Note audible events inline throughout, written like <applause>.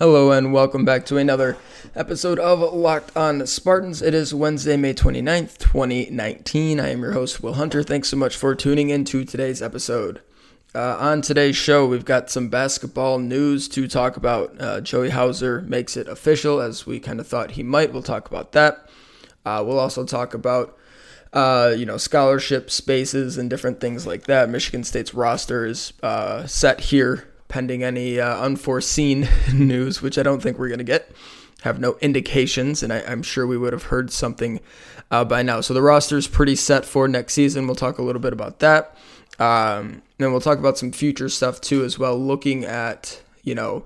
Hello and welcome back to another episode of Locked on Spartans. It is Wednesday, May 29th, 2019. I am your host, Will Hunter. Thanks so much for tuning into today's episode. Uh, on today's show, we've got some basketball news to talk about. Uh, Joey Hauser makes it official, as we kind of thought he might. We'll talk about that. Uh, we'll also talk about uh, you know, scholarship spaces and different things like that. Michigan State's roster is uh, set here pending any uh, unforeseen <laughs> news, which I don't think we're going to get. Have no indications, and I, am sure we would have heard something uh, by now. So the roster is pretty set for next season. We'll talk a little bit about that. Um, and we'll talk about some future stuff too, as well, looking at, you know,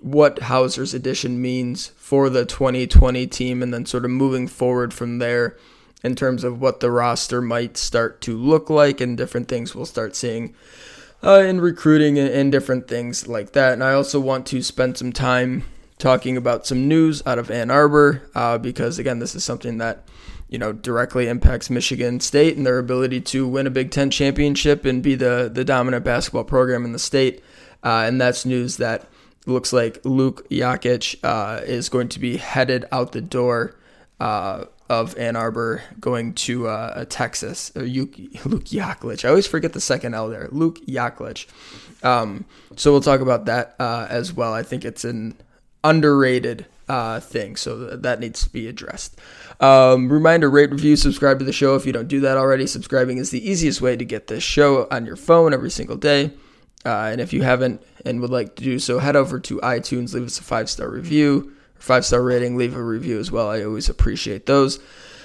what Hauser's addition means for the 2020 team, and then sort of moving forward from there in terms of what the roster might start to look like and different things we'll start seeing uh, in recruiting and, and different things like that. And I also want to spend some time talking about some news out of Ann Arbor uh, because, again, this is something that you know directly impacts Michigan State and their ability to win a Big Ten championship and be the the dominant basketball program in the state. Uh, and that's news that looks like Luke Yakich uh, is going to be headed out the door uh, of Ann Arbor going to uh, Texas. Luke, Yaklich. I always forget the second L there. Luke Yaklich. Um, so we'll talk about that uh, as well. I think it's an underrated uh, thing, so that needs to be addressed. Um, reminder: rate, review, subscribe to the show if you don't do that already. Subscribing is the easiest way to get this show on your phone every single day. Uh, and if you haven't and would like to do so, head over to iTunes, leave us a five star review five star rating, leave a review as well. I always appreciate those.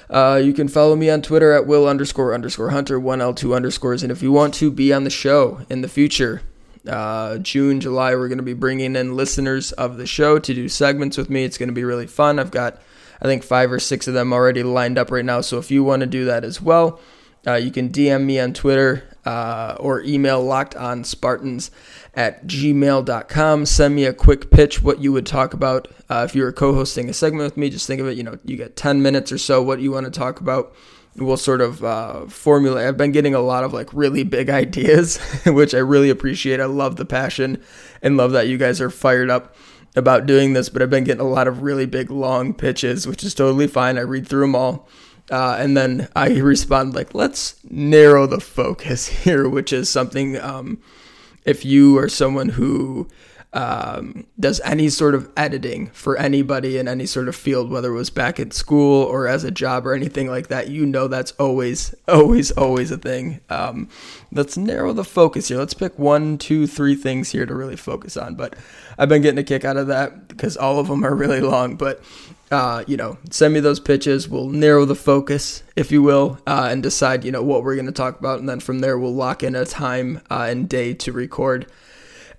Uh, you can follow me on Twitter at will underscore underscore hunter, 1L2 underscores. And if you want to be on the show in the future, uh, June, July, we're going to be bringing in listeners of the show to do segments with me. It's going to be really fun. I've got, I think, five or six of them already lined up right now. So if you want to do that as well, uh, you can DM me on Twitter uh, or email locked on Spartans at gmail.com. Send me a quick pitch what you would talk about. Uh, if you were co hosting a segment with me, just think of it, you know, you get 10 minutes or so, what you want to talk about. We'll sort of uh, formulate. I've been getting a lot of like really big <laughs> ideas, which I really appreciate. I love the passion and love that you guys are fired up about doing this, but I've been getting a lot of really big long pitches, which is totally fine. I read through them all. Uh, and then I <laughs> respond like, let's narrow the focus <laughs> here, which is something um, if you are someone who um, does any sort of editing for anybody in any sort of field, whether it was back at school or as a job or anything like that, you know that's always, always, always a thing. Um, let's narrow the focus here. Let's pick one, two, three things here to really focus on. But I've been getting a kick out of that because all of them are really long. But uh, you know, send me those pitches. We'll narrow the focus, if you will, uh, and decide, you know, what we're going to talk about. And then from there, we'll lock in a time uh, and day to record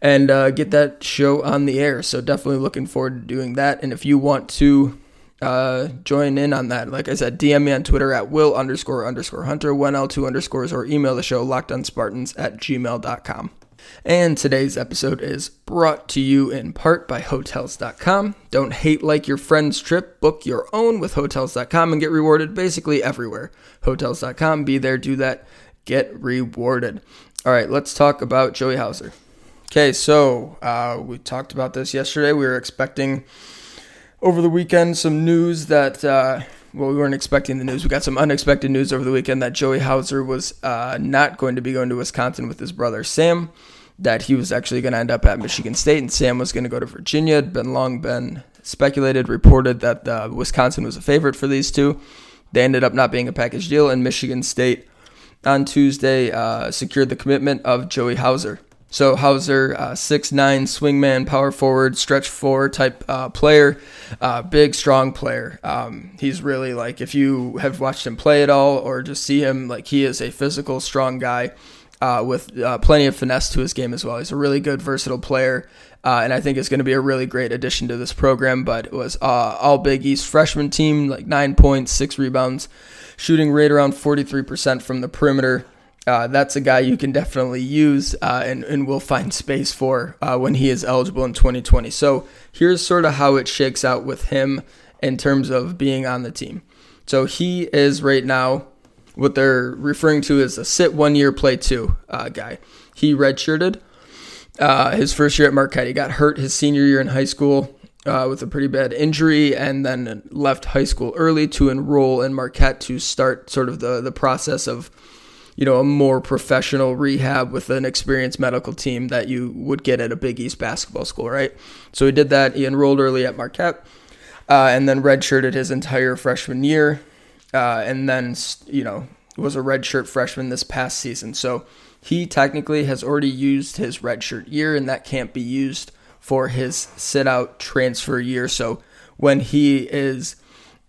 and uh, get that show on the air. So definitely looking forward to doing that. And if you want to uh, join in on that, like I said, DM me on Twitter at will underscore underscore hunter, 1L2 underscores, or email the show locked on Spartans at gmail.com. And today's episode is brought to you in part by Hotels.com. Don't hate like your friend's trip, book your own with Hotels.com and get rewarded basically everywhere. Hotels.com, be there, do that, get rewarded. All right, let's talk about Joey Hauser. Okay, so uh, we talked about this yesterday. We were expecting over the weekend some news that. Uh, well, we weren't expecting the news. We got some unexpected news over the weekend that Joey Hauser was uh, not going to be going to Wisconsin with his brother Sam that he was actually going to end up at Michigan State and Sam was going to go to Virginia. It had been long been speculated, reported that uh, Wisconsin was a favorite for these two. They ended up not being a package deal, and Michigan State on Tuesday uh, secured the commitment of Joey Hauser. So Hauser, uh, nine swingman, power forward, stretch four type uh, player, uh, big strong player. Um, he's really like if you have watched him play at all or just see him, like he is a physical, strong guy uh, with uh, plenty of finesse to his game as well. He's a really good, versatile player, uh, and I think is going to be a really great addition to this program. But it was uh, all Big East freshman team, like nine points, six rebounds, shooting right around 43% from the perimeter. Uh, that's a guy you can definitely use uh, and, and will find space for when he is eligible in 2020. So here's sort of how it shakes out with him in terms of being on the team. So he is right now what they're referring to as a sit one year, play two uh, guy. He redshirted uh, his first year at Marquette. He got hurt his senior year in high school. uh, with a pretty bad injury and then left high school early to enroll in Marquette to start sort of the, the process of, you know, a more professional rehab with an experienced medical team that you would get at a Big East basketball school, right? So he did that. He enrolled early at Marquette uh, and then redshirted his entire freshman year uh, and then, you know, was a redshirt freshman this past season. So he technically has already used his redshirt year and that can't be used – for his sit out transfer year. So when he is,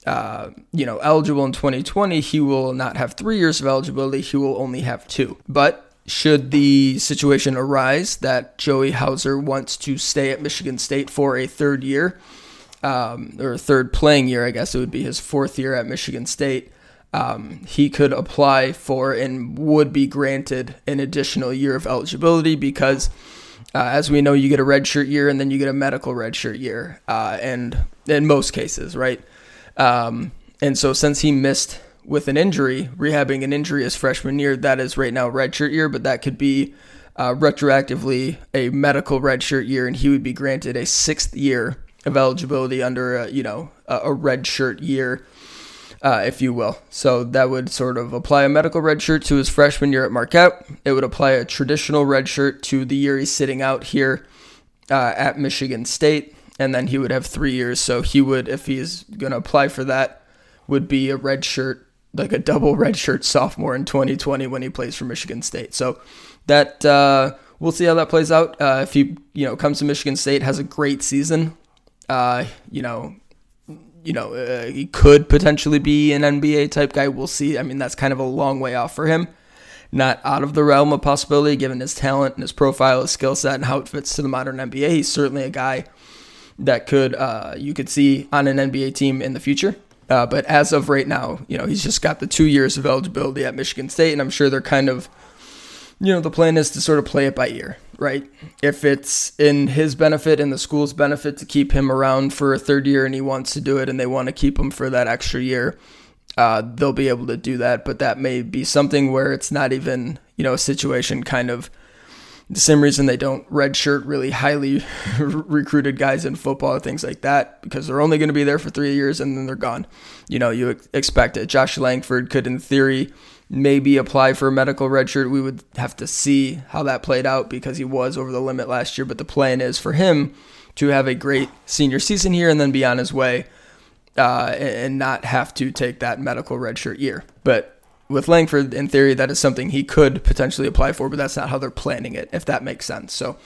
uh, you know, eligible in 2020, he will not have three years of eligibility. He will only have two. But should the situation arise that Joey Hauser wants to stay at Michigan State for a third year, um, or third playing year, I guess it would be his fourth year at Michigan State. Um, he could apply for and would be granted an additional year of eligibility because uh, as we know, you get a red shirt year and then you get a medical red shirt year, uh, and in most cases, right? Um, and so since he missed with an injury, rehabbing an injury his freshman year, that is right now red shirt year, but that could be uh, retroactively a medical red shirt year, and he would be granted a sixth year of eligibility under a, you know a, a red shirt year uh, if you will. So that would sort of apply a medical red shirt to his freshman year at Marquette. It would apply a traditional red shirt to the year he's sitting out here uh, at Michigan State, and then he would have three years. So he would, if he's going to apply for that, would be a red shirt, like a double <laughs> red shirt sophomore in 2020 when he plays for Michigan State. So that uh, we'll see how that plays out. Uh, if he, you know, comes to Michigan State, has a great season, uh, you know, you know, uh, he could potentially be an NBA type guy. We'll see. I mean, that's kind of a long way off for him. Not out of the realm of possibility, given his talent and his profile, his skill set, and how it fits to the modern NBA. He's certainly a guy that could uh, you could see on an NBA team in the future. Uh, but as of right now, you know, he's just got the two years of eligibility at Michigan State, and I'm sure they're kind of, you know, the plan is to sort of play it by ear right? If it's in his benefit and the school's benefit to keep him around for a third year and he wants to do it and they want to keep him for that extra year, uh, they'll be able to do that. But that may be something where it's not even, you know, a situation kind of the same reason they don't redshirt really highly <laughs> recruited guys in football, things like that, because they're only going to be there for three years and then they're gone. You know, you expect it. Josh Langford could, in theory, maybe apply for a medical redshirt. We would have to see how that played out because he was over the limit last year. But the plan is for him to have a great senior season here and then be on his way uh, and not have to take that medical redshirt year. But with Langford, in theory, that is something he could potentially apply for, but that's not how they're planning it, if that makes sense. So,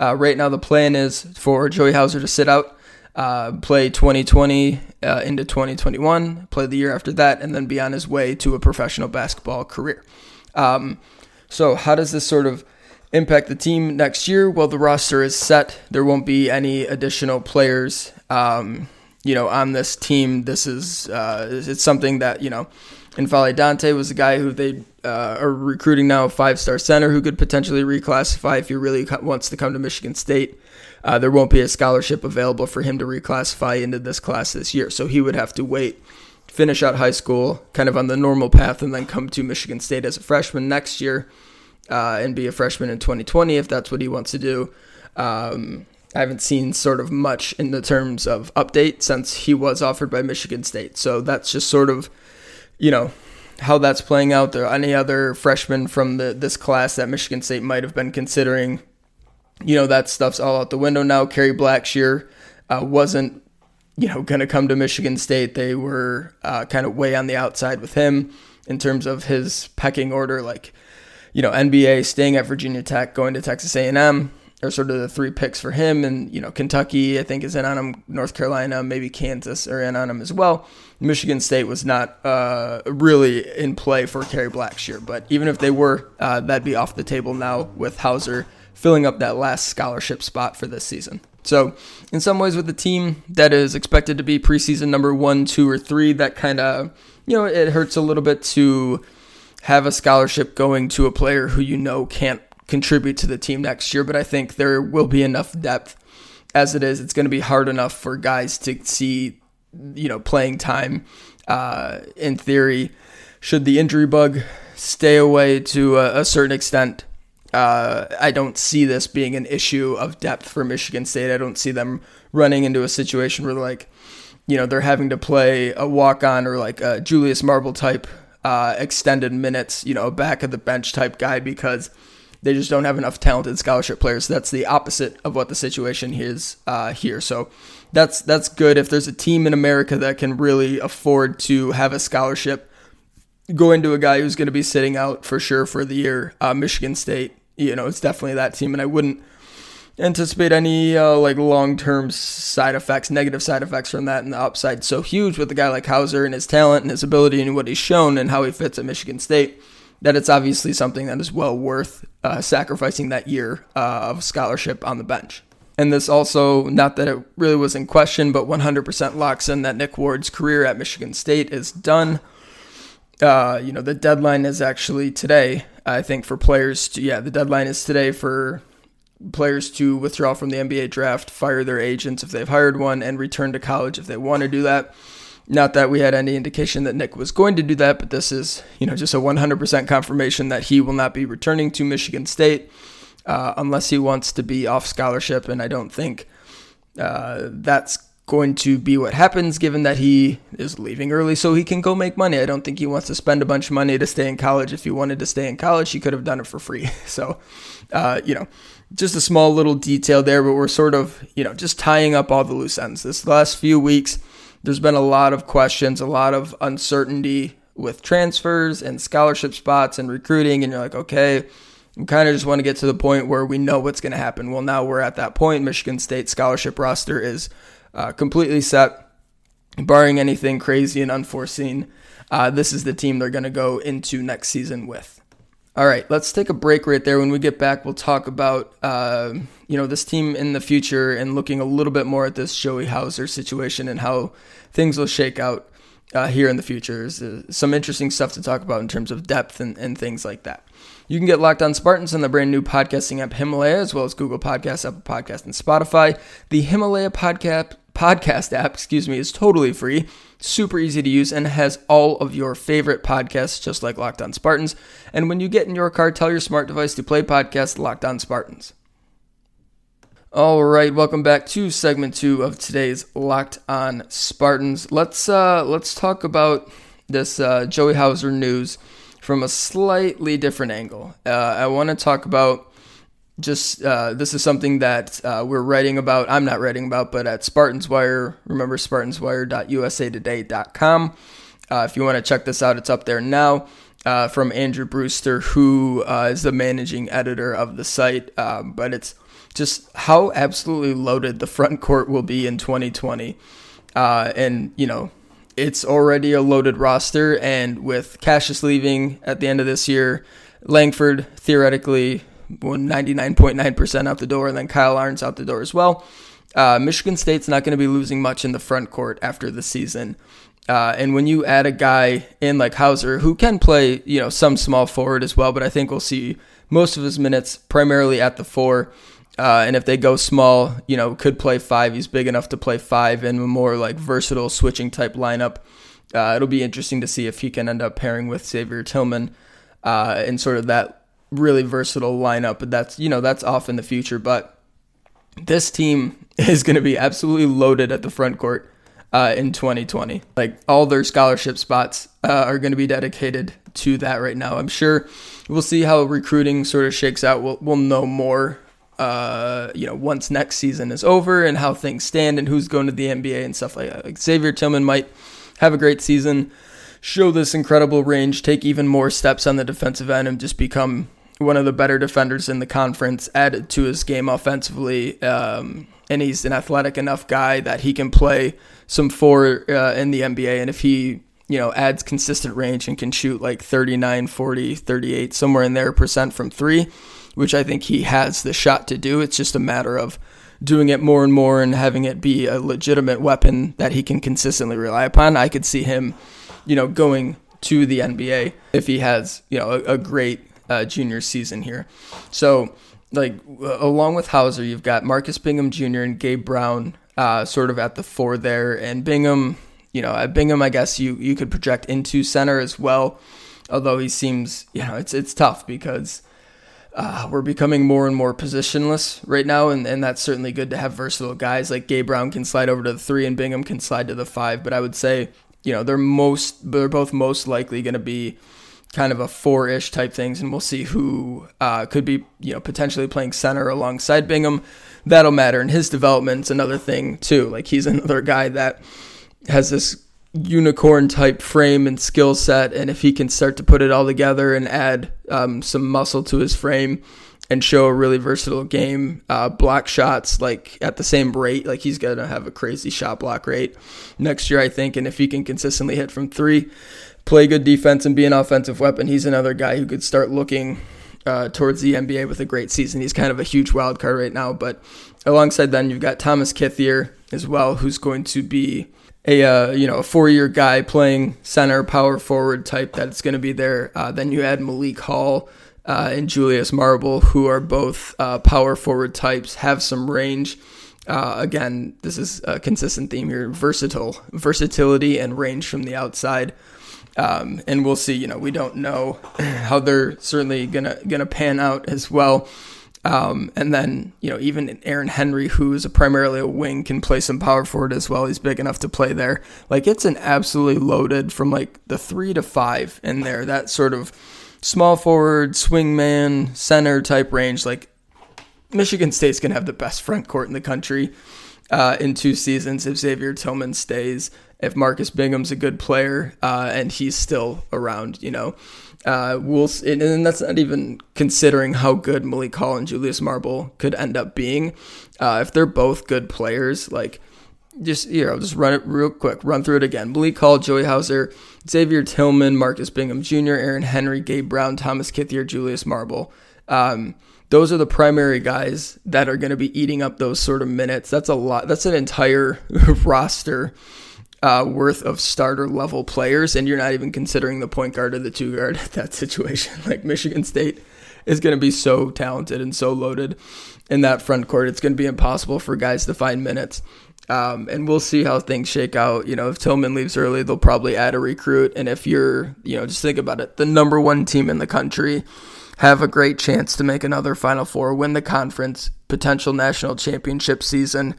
uh, right now, the plan is for Joey Hauser to sit out uh, play 2020 uh, into 2021, play the year after that, and then be on his way to a professional basketball career. Um, so, how does this sort of impact the team next year? Well, the roster is set. There won't be any additional players, um, you know, on this team. This is uh, it's something that you know. N'Faly Dante was a guy who they uh, are recruiting now, a five-star center who could potentially reclassify if he really wants to come to Michigan State uh, there won't be a scholarship available for him to reclassify into this class this year. So he would have to wait, finish out high school, kind of on the normal path, and then come to Michigan State as a freshman next year uh, and be a freshman in 2020 if that's what he wants to do. Um, I haven't seen sort of much in the terms of update since he was offered by Michigan State. So that's just sort of, you know, how that's playing out. There any other freshmen from the, this class that Michigan State might have been considering you know, that stuff's all out the window now. Kerry Blackshear uh, wasn't, you know, going to come to Michigan State. They were uh, kind of way on the outside with him in terms of his pecking order, like, you know, NBA, staying at Virginia Tech, going to Texas A&M are sort of the three picks for him. And, you know, Kentucky, I think, is in on him. North Carolina, maybe Kansas are in on him as well. Michigan State was not uh, really in play for Kerry Blackshear. But even if they were, uh, that'd be off the table now with Hauser filling up that last scholarship spot for this season. So, in some ways, with a team that is expected to be preseason number one, two, or three, that kind of, you know, it hurts a little bit to have a scholarship going to a player who you know can't contribute to the team next year. But I think there will be enough depth as it is. It's going to be hard enough for guys to see, you know, playing time. Uh, in theory, should the injury bug stay away to a, a certain extent, uh, I don't see this being an issue of depth for Michigan State. I don't see them running into a situation where like, you know, they're having to play a walk on or like a Julius Marble type uh, extended minutes, you know, back of the bench type guy because they just don't have enough talented scholarship players. That's the opposite of what the situation is uh, here. So that's that's good. If there's a team in America that can really afford to have a scholarship go into a guy who's going to be sitting out for sure for the year, uh, Michigan State, you know, it's definitely that team, and I wouldn't anticipate any uh, like long-term side effects, negative side effects from that, and the upside so huge with a guy like Hauser and his talent and his ability and what he's shown and how he fits at Michigan State. That it's obviously something that is well worth uh, sacrificing that year uh, of scholarship on the bench. And this also, not that it really was in question, but 100% locks in that Nick Ward's career at Michigan State is done. Uh, you know, the deadline is actually today, I think, for players to, yeah, the deadline is today for players to withdraw from the NBA draft, fire their agents if they've hired one, and return to college if they want to do that. Not that we had any indication that Nick was going to do that, but this is, you know, just a 100% confirmation that he will not be returning to Michigan State uh, unless he wants to be off scholarship. And I don't think uh, that's going to be what happens given that he is leaving early so he can go make money. I don't think he wants to spend a bunch of money to stay in college. If he wanted to stay in college, he could have done it for free. <laughs> So, uh, you know, just a small little detail there, but we're sort of, you know, just tying up all the loose ends. This last few weeks, there's been a lot of questions, a lot of uncertainty with transfers and scholarship spots and recruiting. And you're like, okay, we kind of just want to get to the point where we know what's going to happen. Well, now we're at that point. Michigan State scholarship roster is uh, completely set, barring anything crazy and unforeseen. Uh, this is the team they're going to go into next season with. All right, let's take a break right there. When we get back, we'll talk about uh, you know this team in the future and looking a little bit more at this Joey Hauser situation and how things will shake out uh, here in the future. There's uh, some interesting stuff to talk about in terms of depth and, and things like that. You can get Locked On Spartans on the brand new podcasting app Himalaya, as well as Google Podcasts, Apple Podcasts, and Spotify. The Himalaya podcast podcast app, excuse me, is totally free, super easy to use, and has all of your favorite podcasts, just like Locked On Spartans. And when you get in your car, tell your smart device to play podcast Locked On Spartans. All right, welcome back to segment two of today's Locked On Spartans. Let's uh, let's talk about this uh, Joey Hauser news from a slightly different angle. Uh, I want to talk about just uh, this is something that uh, we're writing about. I'm not writing about, but at Spartans Wire, remember SpartansWire.usatoday.com. Uh, if you want to check this out, it's up there now. Uh, from Andrew Brewster, who uh, is the managing editor of the site. Um, but it's just how absolutely loaded the front court will be in 2020. Uh, and, you know, it's already a loaded roster. And with Cassius leaving at the end of this year, Langford theoretically 99.9% out the door, and then Kyle Ahrens out the door as well. Uh, Michigan State's not going to be losing much in the front court after the season. Uh, and when you add a guy in like Hauser, who can play, you know, some small forward as well, but I think we'll see most of his minutes primarily at the four. Uh, and if they go small, you know, could play five. He's big enough to play five in a more like versatile switching type lineup. Uh, it'll be interesting to see if he can end up pairing with Xavier Tillman uh, in sort of that really versatile lineup, but that's you know that's off in the future. But this team <laughs> is going to be absolutely loaded at the front court uh, in 2020. Like all their scholarship spots uh, are going to be dedicated to that right now. I'm sure we'll see how recruiting sort of shakes out. We'll we'll know more. Uh, you know, once next season is over and how things stand and who's going to the NBA and stuff like that. Like Xavier Tillman might have a great season, show this incredible range, take even more steps on the defensive end, and just become one of the better defenders in the conference, added to his game offensively. Um, and he's an athletic enough guy that he can play some four uh, in the NBA. And if he, you know, adds consistent range and can shoot like 39, 40, 38, somewhere in there percent from three, which I think he has the shot to do, it's just a matter of doing it more and more and having it be a legitimate weapon that he can consistently rely upon. I could see him, you know, going to the NBA if he has, you know, a, a great uh, junior season here. So, like, along with Hauser, you've got Marcus Bingham Jr. and Gabe Brown uh, sort of at the four there. And Bingham, you know, at Bingham, I guess you, you could project into center as well. Although he seems, you know, it's it's tough because uh, we're becoming more and more positionless right now, and, and that's certainly good to have versatile guys like Gabe Brown can slide over to the three and Bingham can slide to the five. But I would say, you know, they're most they're both most likely going to be kind of a four-ish type things, and we'll see who uh, could be you know potentially playing center alongside Bingham. That'll matter, and his development's another thing too. Like he's <laughs> another guy that has this unicorn type frame and skill set. And if he can start to put it all together and add um, some muscle to his frame and show a really versatile game, uh, block shots like at the same rate, like he's to have a crazy shot block rate next year, I think. And if he can consistently hit from three, play good defense, and be an offensive weapon, he's another guy who could start looking. Uh, towards the NBA with a great season. He's kind of a huge wild card right now, but alongside then you've got Thomas Kithier as well, who's going to be a uh, you know a four year guy playing center power forward type that's going to be there. Uh, then you add Malik Hall uh, and Julius Marble, who are both uh, power forward types, have some range. Uh, again, this is a consistent theme here: versatile, versatility, and range from the outside. Um, and we'll see. You know, we don't know <clears throat> how they're certainly gonna gonna pan out as well. Um, and then, you know, even Aaron Henry, who is a primarily a wing, can play some power forward as well. He's big enough to play there. Like, it's an absolutely loaded from like the three to five in there. That sort of small forward, swingman, center type range. Like, Michigan State's to have the best front court in the country uh, in two seasons if Xavier Tillman stays, if Marcus Bingham's a good player uh, and he's still around, you know. Uh, we'll and that's not even considering how good Malik Hall and Julius Marble could end up being. Uh, if they're both good players, like just you know, just run it real quick, run through it again. Malik Hall, Joey Hauser, Xavier Tillman, Marcus Bingham Jr., Aaron Henry, Gabe Brown, Thomas Kithier, Julius Marble. Um, those are the primary guys that are going to be eating up those sort of minutes. That's a lot. That's an entire <laughs> roster uh, worth of starter level players, and you're not even considering the point guard or the two guard <laughs> at that situation. Like Michigan State is going to be so talented and so loaded in that front court. It's going to be impossible for guys to find minutes. Um, and we'll see how things shake out. You know, if Tillman leaves early, they'll probably add a recruit. And if you're, you know, just think about it, the number one team in the country have a great chance to make another Final Four, win the conference, potential national championship season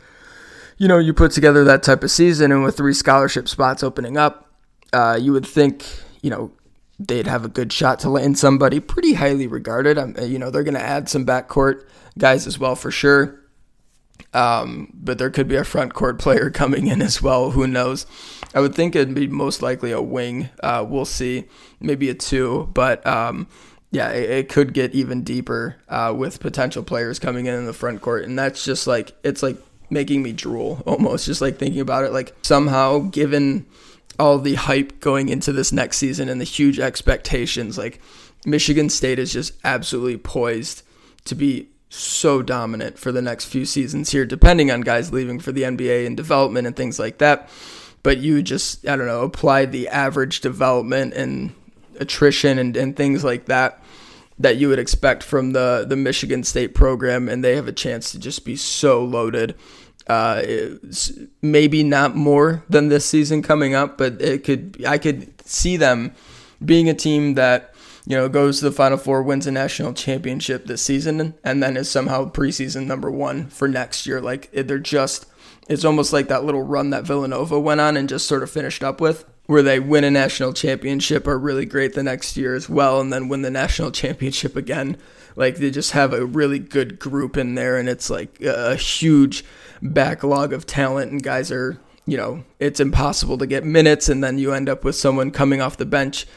you know, you put together that type of season, and with three scholarship spots opening up, uh, you would think, you know, they'd have a good shot to land somebody pretty highly regarded. Um, you know, they're going to add some backcourt guys as well for sure. Um, but there could be a front court <laughs> player coming in as well. Who knows? I would think it'd be most likely a wing. Uh, we'll see. Maybe a two, but um, yeah, it, it, could get even deeper uh, with potential players coming in in the front court, and that's just like it's like making me drool <laughs> almost just like thinking about it like somehow given all the hype going into this next season and the huge expectations like Michigan State is just absolutely poised to be so dominant for the next few seasons here depending on guys leaving for the NBA and development and things like that but you just I don't know apply the average development and attrition and, and things like that that you would expect from the the Michigan State program, and they have a chance to just be so loaded. Uh, maybe not more than this season coming up, but it could. I could see them being a team that you know goes to the Final Four, wins a national championship this season, and then is somehow preseason number one for next year. Like they're just. It's almost like that little run that Villanova went on and just sort of finished up with where they win a national championship are really great the next year as well and then win the national championship again like they just have a really good group in there and it's like a huge backlog of talent and guys are you know it's impossible to get minutes and then you end up with someone coming off the bench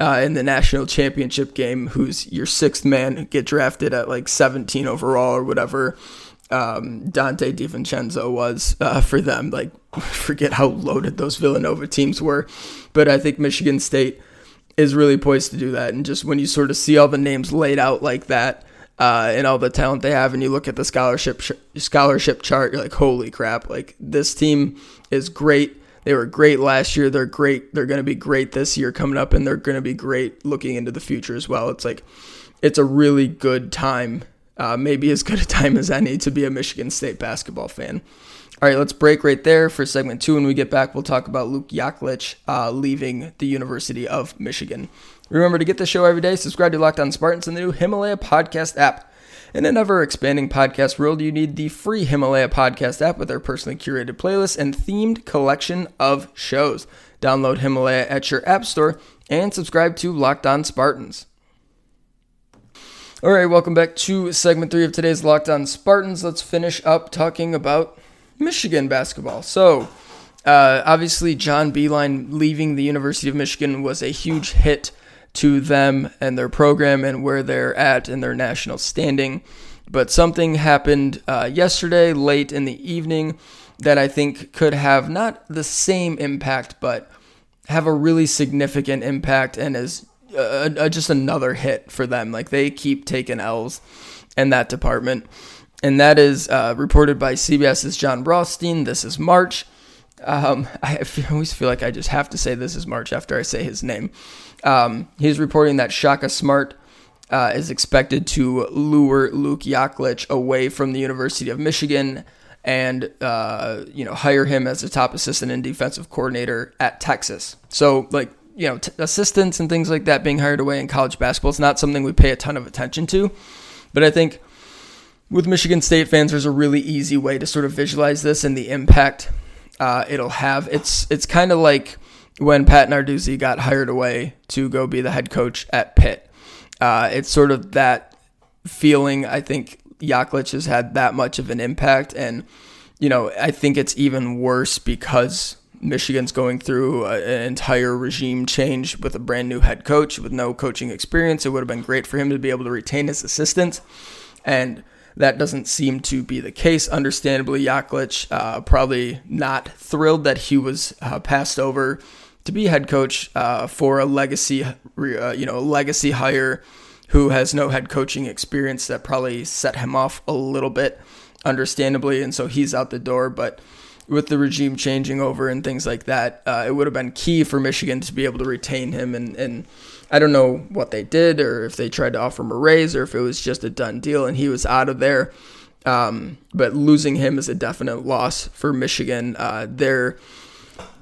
uh, in the national championship game who's your sixth man get drafted at like 17 overall or whatever um, Donte DiVincenzo was uh, for them. Like, <laughs> forget how loaded those Villanova teams were. But I think Michigan State is really poised to do that. And just when you sort of see all the names laid out like that uh, and all the talent they have, and you look at the scholarship sh- scholarship chart, you're like, holy crap! Like this team is great. They were great last year. They're great. They're going to be great this year coming up, and they're going to be great looking into the future as well. It's like it's a really good time uh, maybe as good a time as any to be a Michigan State basketball fan. All right, let's break right there for segment two. When we get back, we'll talk about Luke Yaklich uh, leaving the University of Michigan. Remember to get the show every day. Subscribe to Locked On Spartans in the new Himalaya podcast app. In an ever expanding podcast world, you need the free Himalaya podcast app with their personally curated playlists and themed collection of shows. Download Himalaya at your app store and subscribe to Locked On Spartans. All right, welcome back to segment three of today's Locked On Spartans. Let's finish up talking about Michigan basketball. So, uh, obviously, John Beilein leaving the University of Michigan was a huge hit to them and their program and where they're at in their national standing. But something happened uh, yesterday, late in the evening, that I think could have not the same impact, but have a really significant impact and is uh, uh, just another hit for them. Like they keep taking L's in that department and that is uh, reported by CBS's Jon Rothstein. This is March. Um, <laughs> I always feel like I just have to say this is March after I say his name. Um, he's reporting that Shaka Smart uh, is expected to lure Luke Yaklich away from the University of Michigan and uh, you know hire him as a top assistant and defensive coordinator at Texas. So like you know t- assistants and things like that being hired away in college basketball is not something we pay a ton of attention to, but I think with Michigan State fans, there's a really easy way to sort of visualize this and the impact uh, it'll have. It's it's kind of like when Pat Narduzzi got hired away to go be the head coach at Pitt. Uh, it's sort of that feeling. I think Yaklich has had that much of an impact, and you know I think it's even worse because Michigan's going through a, an entire regime change with a brand new head coach with no coaching experience. It would have been great for him to be able to retain his assistants and that doesn't seem to be the case. Understandably, Yaklich uh, probably not thrilled that he was uh, passed over to be head coach uh, for a legacy, uh, you know, legacy hire who has no head coaching experience. That probably set him off a little bit, understandably, and so he's out the door. But with the regime changing over and things like that, uh, it would have been key for Michigan to be able to retain him and and I don't know what they did or if they tried to offer him a raise or if it was just a done deal and he was out of there. Um, but losing him is a definite loss for Michigan. Uh, their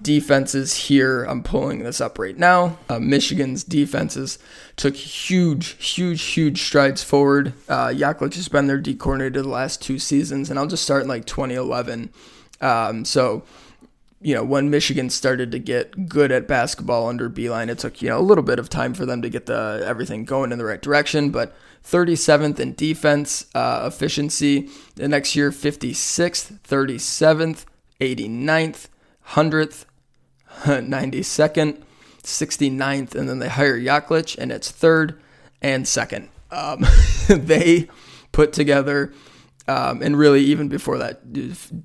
defenses here, I'm pulling this up right now. Uh, Michigan's defenses took huge, huge, huge strides forward. Uh, Yaklich has been their D coordinator the last two seasons, and I'll just start in like 2011. Um, so you know, when Michigan started to get good at basketball under Beilein, it took, you know, a little bit of time for them to get the everything going in the right direction, but 37th in defense uh, efficiency. The next year, 56th, 37th, 89th, 100th, 92nd, 69th, and then they hire Yaklich, and it's third and second. Um, <laughs> they put together um, and really, even before that,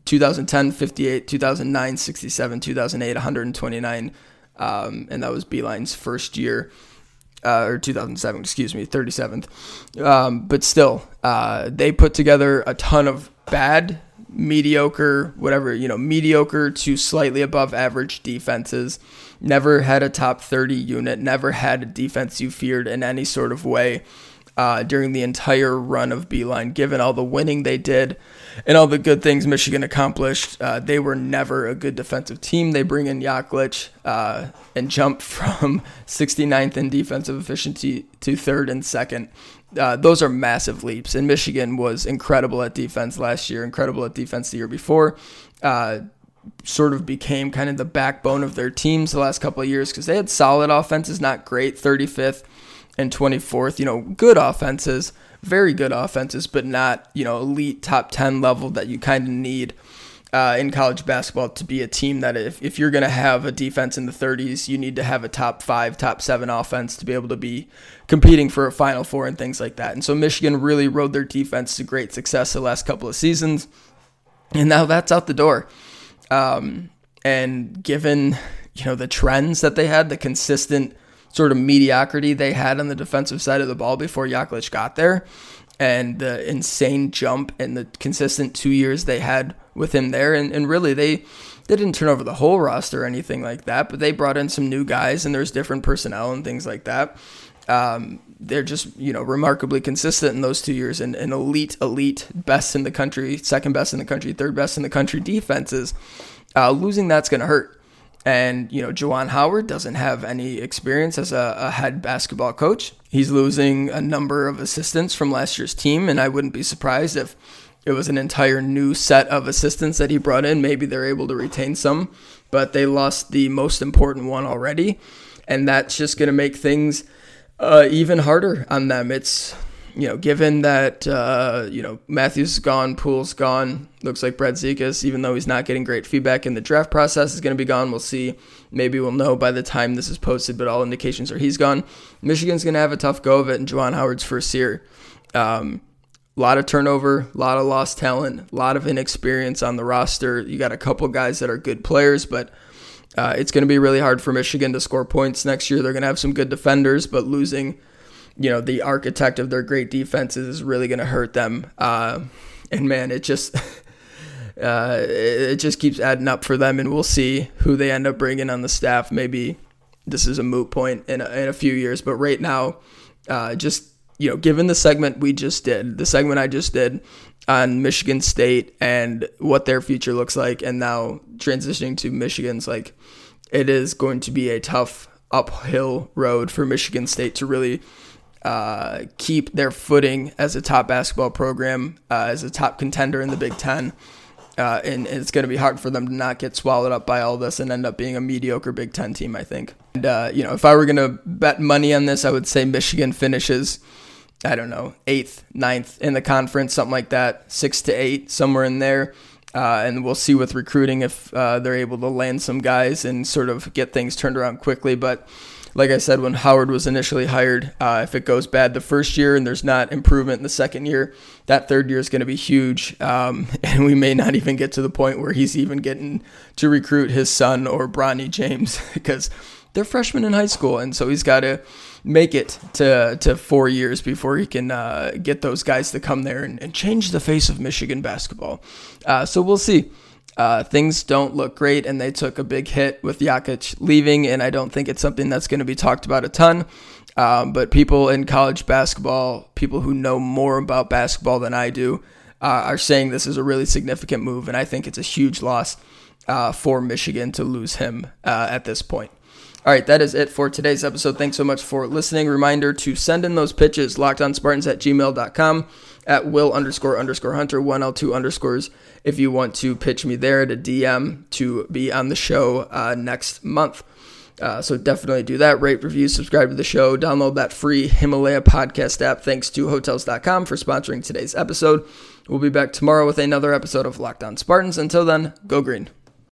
2010, 58, 2009, 67, 2008, 129. Um, and that was Beilein's first year, uh, or 2007, excuse me, 37th. Um, but still, uh, they put together a ton of bad, mediocre, whatever, you know, mediocre to slightly above average defenses. Never had a top 30 unit, never had a defense you feared in any sort of way uh, during the entire run of Beilein. given all the winning they did and all the good things Michigan accomplished. Uh, they were never a good defensive team. They bring in Yaklich uh, and jump <laughs> from 69th in defensive efficiency to third and second. Uh, those are massive leaps. And Michigan was incredible at defense last year, incredible at defense the year before. Uh, sort of became kind of the backbone of their teams the last couple of years because they had solid offenses, not great, 35th and 24th. You know, good offenses, very good offenses, but not, you know, elite top 10 level that you kind of need uh, in college basketball to be a team that if, if you're going to have a defense in the 30s, you need to have a top five, top seven offense to be able to be competing for a Final Four and things like that. And so Michigan really rode their defense to great success the last couple of seasons. And now that's out the door. Um, and given, you know, the trends that they had, the consistent sort of mediocrity they had on the defensive side of the ball before Yaklich got there, and the insane jump and the consistent two years they had with him there. And, and really, they, they didn't turn over the whole roster or anything like that, but they brought in some new guys, and there's different personnel and things like that. Um, they're just you know remarkably consistent in those two years and an elite elite best in the country second best in the country third best in the country <laughs> defenses uh, losing that's going to hurt and you know Juwan Howard doesn't have any experience as a, a, head basketball coach he's losing a number of assistants from last year's team and I wouldn't be surprised if it was an entire new set of assistants that he brought in maybe they're able to retain some but they lost the most important one already and that's just going to make things uh, even harder on them. It's you know, given that uh, you know Matthews gone, Poole's gone, looks like Brazdeikis, even though he's not getting great feedback in the draft process, is going to be gone. We'll see. Maybe we'll know by the time this is posted, but all indications are he's gone. Michigan's going to have a tough go of it in Juwan Howard's first year. Um, a lot of turnover, a lot of lost talent, a lot of inexperience on the roster. You got a couple guys that are good players, but uh, it's going to be really hard for Michigan to score points next year. They're going to have some good defenders, but losing, you know, the architect of their great defenses is really going to hurt them. Uh, and man, it just <laughs> uh, it just keeps adding up for them, and we'll see who they end up bringing on the staff. Maybe this is a moot point in a, in a few years, but right now, uh, just you know, given the segment we just did, the segment I just did, on Michigan State and what their future looks like, and now transitioning to Michigan's like it is going to be a tough uphill road for Michigan State to really uh, keep their footing as a top basketball program, uh, as a top contender in the Big Ten. Uh, and it's going to be hard for them to not get swallowed up by all this and end up being a mediocre Big Ten team, I think. And, uh, you know, if I were going to bet money on this, I would say Michigan finishes I don't know, eighth, ninth in the conference, something like that, six to eight, somewhere in there. Uh, and we'll see with recruiting if uh, they're able to land some guys and sort of get things turned around quickly. But like I said, when Howard was initially hired, uh, if it goes bad the first year and there's not improvement in the second year, that third year is going to be huge. Um, <laughs> and we may not even get to the point where he's even getting to recruit his son or Bronny James <laughs> because they're freshmen in high school. And so he's got to make it to to four years before he can uh, get those guys to come there and, and, change the face of Michigan basketball. Uh, so we'll see. Uh, things don't look great, and they took a big hit with Yaklich leaving, and I don't think it's something that's going to be talked about a ton. Um, but people in college basketball, people who know more about basketball than I do, uh, are saying this is a really significant move, and I think it's a huge loss uh, for Michigan to lose him uh, at this point. All right, that is it for today's episode. Thanks so much for listening. Reminder to send in those pitches, lockedonspartans at gmail.com, at will underscore underscore hunter, 1L2 underscores, if you want to pitch me there to DM to be on the show uh, next month. Uh, so definitely do that. Rate, review, subscribe to the show, download that free Himalaya podcast app. Thanks to Hotels.com for sponsoring today's episode. We'll be back tomorrow with another episode of Locked On Spartans. Until then, go green.